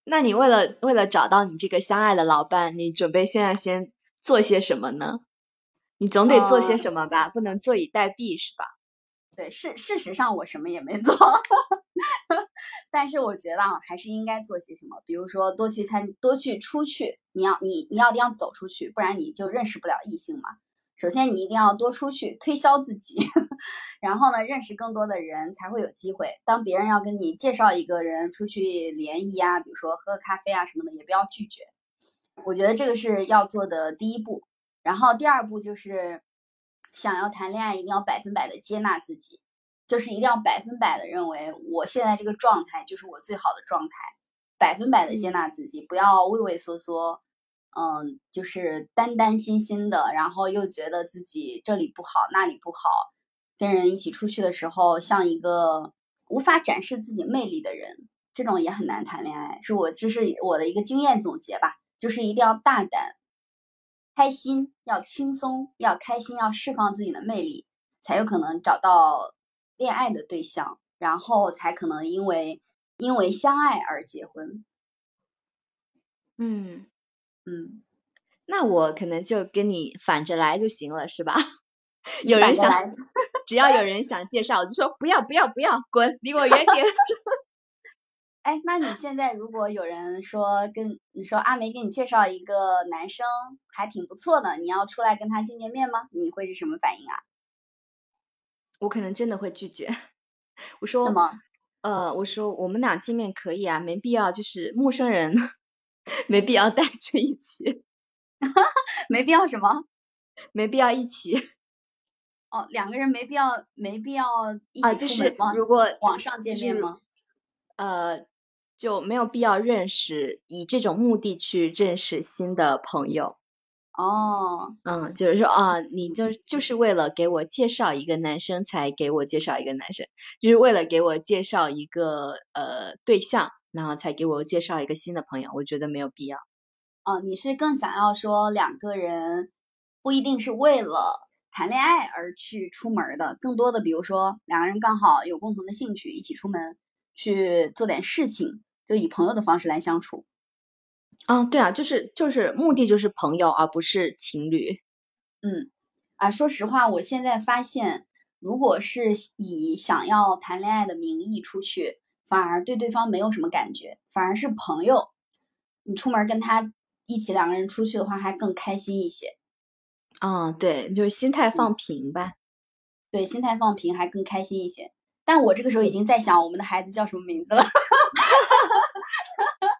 那你为了为了找到你这个相爱的老伴，你准备现在先做些什么呢？你总得做些什么吧，不能坐以待毙是吧？对，事事实上我什么也没做。但是我觉得啊，还是应该做些什么，比如说多去参，多去出去。你要你你要这样走出去，不然你就认识不了异性嘛。首先你一定要多出去推销自己，然后呢，认识更多的人才会有机会。当别人要跟你介绍一个人出去联谊啊，比如说喝个咖啡啊什么的，也不要拒绝。我觉得这个是要做的第一步。然后第二步就是想要谈恋爱，一定要百分百的接纳自己。就是一定要百分百的认为我现在这个状态就是我最好的状态，百分百的接纳自己，不要畏畏缩缩，嗯，就是担担心心的，然后又觉得自己这里不好那里不好，跟人一起出去的时候像一个无法展示自己魅力的人，这种也很难谈恋爱。是我这是我的一个经验总结吧，就是一定要大胆、开心，要轻松，要开心，要释放自己的魅力，才有可能找到。恋爱的对象，然后才可能因为因为相爱而结婚。嗯嗯，那我可能就跟你反着来就行了，是吧？有人想，只要有人想介绍，我就说不要不要不要，滚，离我远点。哎，那你现在如果有人说跟你说阿梅给你介绍一个男生还挺不错的，你要出来跟他见见面吗？你会是什么反应啊？我可能真的会拒绝。我说，呃，我说我们俩见面可以啊，没必要就是陌生人，没必要带着一起。没必要什么？没必要一起。哦，两个人没必要，没必要一起出门吗？如果网上见面吗？呃，就没有必要认识，以这种目的去认识新的朋友。哦，嗯，就是说啊，你就就是为了给我介绍一个男生才给我介绍一个男生，就是为了给我介绍一个呃对象，然后才给我介绍一个新的朋友，我觉得没有必要。哦，你是更想要说两个人不一定是为了谈恋爱而去出门的，更多的比如说两个人刚好有共同的兴趣，一起出门去做点事情，就以朋友的方式来相处。啊，对啊，就是就是目的就是朋友，而不是情侣。嗯，啊，说实话，我现在发现，如果是以想要谈恋爱的名义出去，反而对对方没有什么感觉，反而是朋友，你出门跟他一起两个人出去的话，还更开心一些。哦，对，就是心态放平吧。对，心态放平还更开心一些。但我这个时候已经在想我们的孩子叫什么名字了。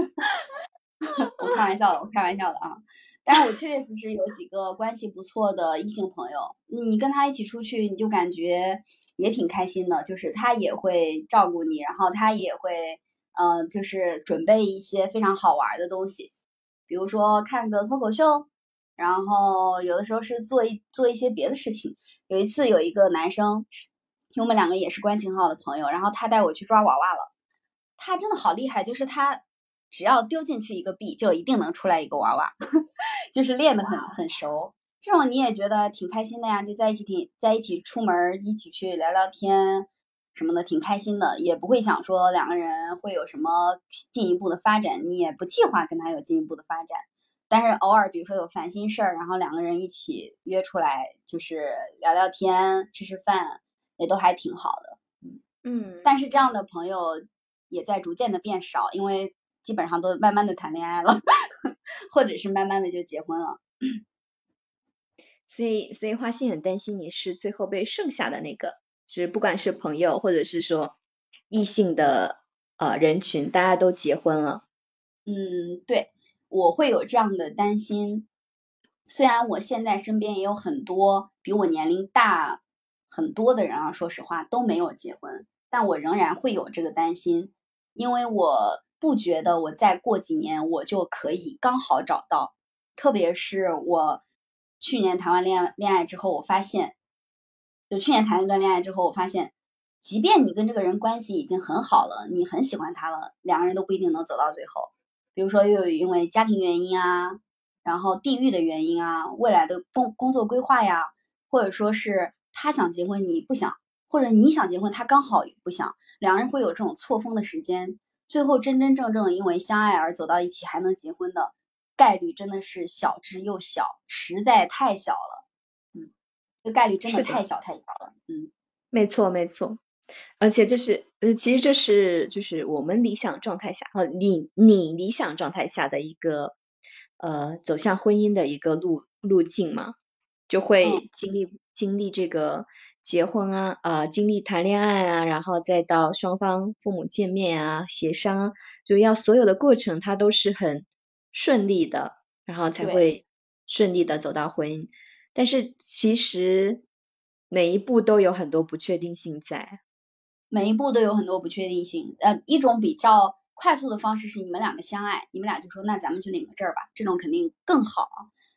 我开玩笑的，我开玩笑的啊。但是我确确实实有几个关系不错的异性朋友，你跟他一起出去，你就感觉也挺开心的。就是他也会照顾你，然后他也会，嗯，就是准备一些非常好玩的东西，比如说看个脱口秀，然后有的时候是做一做一些别的事情。有一次有一个男生，因为我们两个也是关系很好的朋友，然后他带我去抓娃娃了，他真的好厉害，就是他。只要丢进去一个币，就一定能出来一个娃娃，就是练得很很熟。这种你也觉得挺开心的呀，就在一起挺在一起出门，一起去聊聊天什么的，挺开心的。也不会想说两个人会有什么进一步的发展，你也不计划跟他有进一步的发展。但是偶尔，比如说有烦心事儿，然后两个人一起约出来，就是聊聊天、吃吃饭，也都还挺好的。嗯嗯。但是这样的朋友也在逐渐的变少，因为。基本上都慢慢的谈恋爱了，或者是慢慢的就结婚了。所以，所以花心很担心你是最后被剩下的那个，就是不管是朋友或者是说异性的呃人群，大家都结婚了。嗯，对，我会有这样的担心。虽然我现在身边也有很多比我年龄大很多的人啊，说实话都没有结婚，但我仍然会有这个担心，因为我。不觉得我再过几年我就可以刚好找到，特别是我去年谈完恋恋爱之后，我发现，就去年谈了一段恋爱之后，我发现，即便你跟这个人关系已经很好了，你很喜欢他了，两个人都不一定能走到最后。比如说，又因为家庭原因啊，然后地域的原因啊，未来的工工作规划呀，或者说是他想结婚你不想，或者你想结婚他刚好不想，两个人会有这种错峰的时间。最后真真正正因为相爱而走到一起还能结婚的概率真的是小之又小，实在太小了。嗯，这概率真的太小太小了。嗯，没错没错，而且这是呃，其实这是就是我们理想状态下，呃，你你理想状态下的一个呃走向婚姻的一个路路径嘛，就会经历经历这个。结婚啊，呃，经历谈恋爱啊，然后再到双方父母见面啊，协商，就要所有的过程，它都是很顺利的，然后才会顺利的走到婚姻。但是其实每一步都有很多不确定性在，每一步都有很多不确定性。呃，一种比较快速的方式是你们两个相爱，你们俩就说那咱们就领个证吧，这种肯定更好。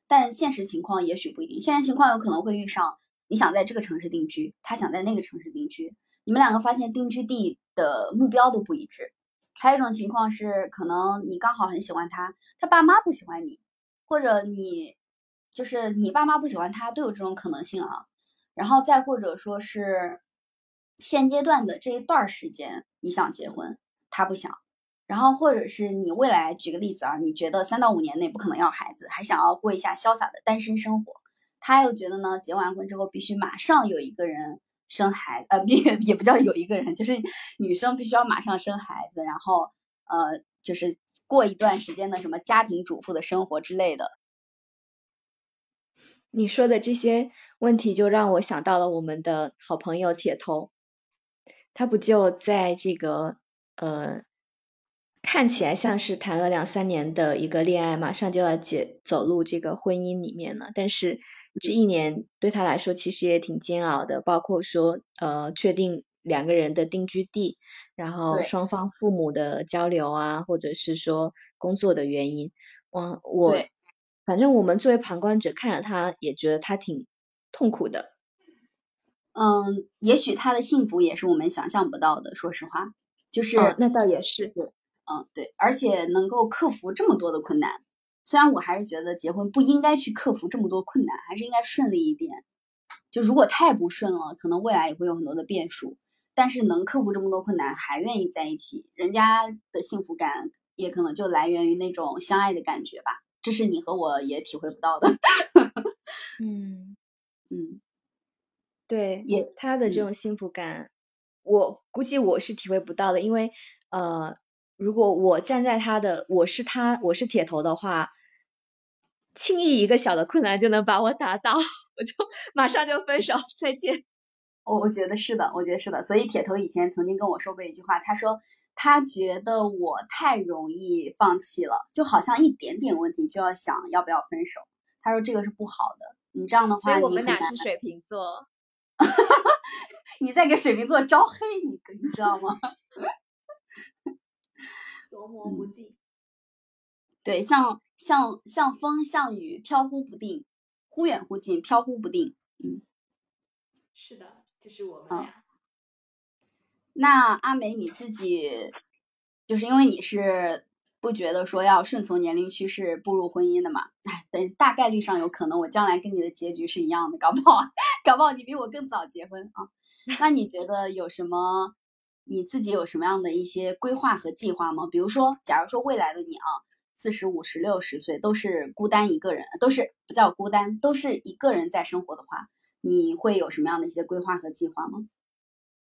但现实情况也许不一定，现实情况有可能会遇上。你想在这个城市定居，他想在那个城市定居，你们两个发现定居地的目标都不一致。还有一种情况是，可能你刚好很喜欢他，他爸妈不喜欢你，或者你就是你爸妈不喜欢他，都有这种可能性啊。然后再或者说是现阶段的这一段时间，你想结婚，他不想。然后或者是你未来，举个例子啊，你觉得三到五年内不可能要孩子，还想要过一下潇洒的单身生活。他又觉得呢，结完婚之后必须马上有一个人生孩，呃，也也不叫有一个人，就是女生必须要马上生孩子，然后呃，就是过一段时间的什么家庭主妇的生活之类的。你说的这些问题，就让我想到了我们的好朋友铁头，他不就在这个呃。看起来像是谈了两三年的一个恋爱，马上就要结走入这个婚姻里面了。但是这一年对他来说其实也挺煎熬的，包括说呃确定两个人的定居地，然后双方父母的交流啊，或者是说工作的原因。我我反正我们作为旁观者看着他也觉得他挺痛苦的。嗯，也许他的幸福也是我们想象不到的。说实话，就是那倒也是。嗯，对，而且能够克服这么多的困难，虽然我还是觉得结婚不应该去克服这么多困难，还是应该顺利一点。就如果太不顺了，可能未来也会有很多的变数。但是能克服这么多困难还愿意在一起，人家的幸福感也可能就来源于那种相爱的感觉吧。这是你和我也体会不到的。嗯嗯，对，也他的这种幸福感，我估计我是体会不到的，因为呃。如果我站在他的，我是他，我是铁头的话，轻易一个小的困难就能把我打倒，我就 马上就分手，再见。我我觉得是的，我觉得是的。所以铁头以前曾经跟我说过一句话，他说他觉得我太容易放弃了，就好像一点点问题就要想要不要分手。他说这个是不好的，你这样的话，我们俩是水瓶座，你在给水瓶座招黑，你你知道吗？捉摸不定。对，像像像风像雨，飘忽不定，忽远忽近，飘忽不定。嗯，是的。就是我们俩。那阿梅你自己，就是因为你是不觉得说要顺从年龄趋势步入婚姻的嘛？哎，等大概率上有可能我将来跟你的结局是一样的，搞不好，搞不好你比我更早结婚啊。那你觉得有什么？你自己有什么样的一些规划和计划吗？比如说，假如说未来的你啊，四十五十六十岁都是孤单一个人，都是不叫孤单，都是一个人在生活的话。你会有什么样的一些规划和计划吗？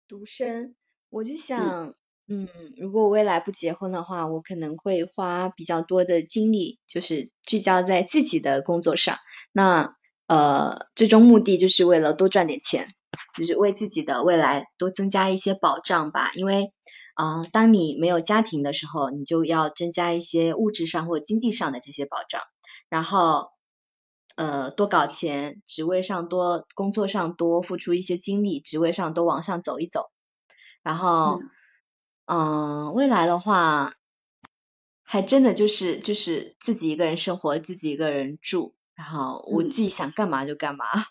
独身，我就想，嗯，如果我未来不结婚的话，我可能会花比较多的精力，就是聚焦在自己的工作上。那呃，最终目的就是为了多赚点钱，就是为自己的未来多增加一些保障吧。因为啊，当你没有家庭的时候，你就要增加一些物质上或经济上的这些保障，然后。呃，多搞钱，职位上多，工作上多，付出一些精力，职位上多往上走一走。然后，嗯，未来的话，还真的就是就是自己一个人生活，自己一个人住，然后我自己想干嘛就干嘛。嗯，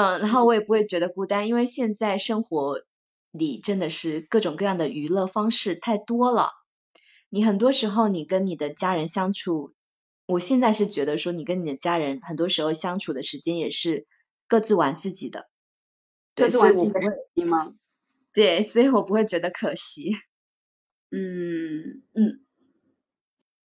然后我也不会觉得孤单，因为现在生活里真的是各种各样的娱乐方式太多了。你很多时候你跟你的家人相处。我现在是觉得说，你跟你的家人很多时候相处的时间也是各自玩自己的，各自玩自己的手机吗？对，所以我不会觉得可惜。嗯嗯，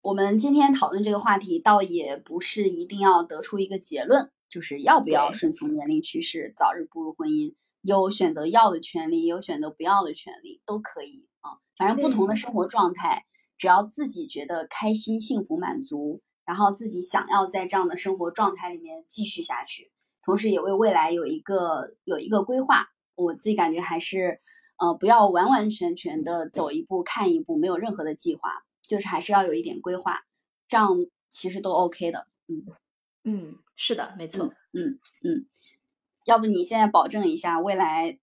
我们今天讨论这个话题，倒也不是一定要得出一个结论，就是要不要顺从年龄趋势，早日步入婚姻，有选择要的权利，有选择不要的权利，都可以啊。反正不同的生活状态，只要自己觉得开心、幸福、满足。然后自己想要在这样的生活状态里面继续下去，同时也为未来有一个有一个规划。我自己感觉还是，呃，不要完完全全的走一步看一步，没有任何的计划，就是还是要有一点规划，这样其实都 OK 的。嗯嗯，是的，没错。嗯嗯，要不你现在保证一下未来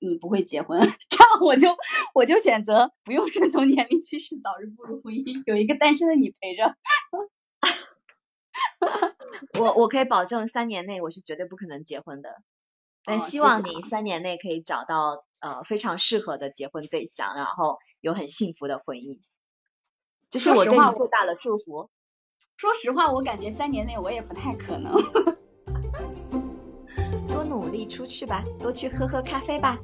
你不会结婚，这样我就我就选择不用顺从年龄趋势，早日步入婚姻，有一个单身的你陪着。我我可以保证三年内我是绝对不可能结婚的，但希望你三年内可以找到呃非常适合的结婚对象，然后有很幸福的婚姻，这是我对你最大的祝福。说实话，我感觉三年内我也不太可能。多努力出去吧，多去喝喝咖啡吧。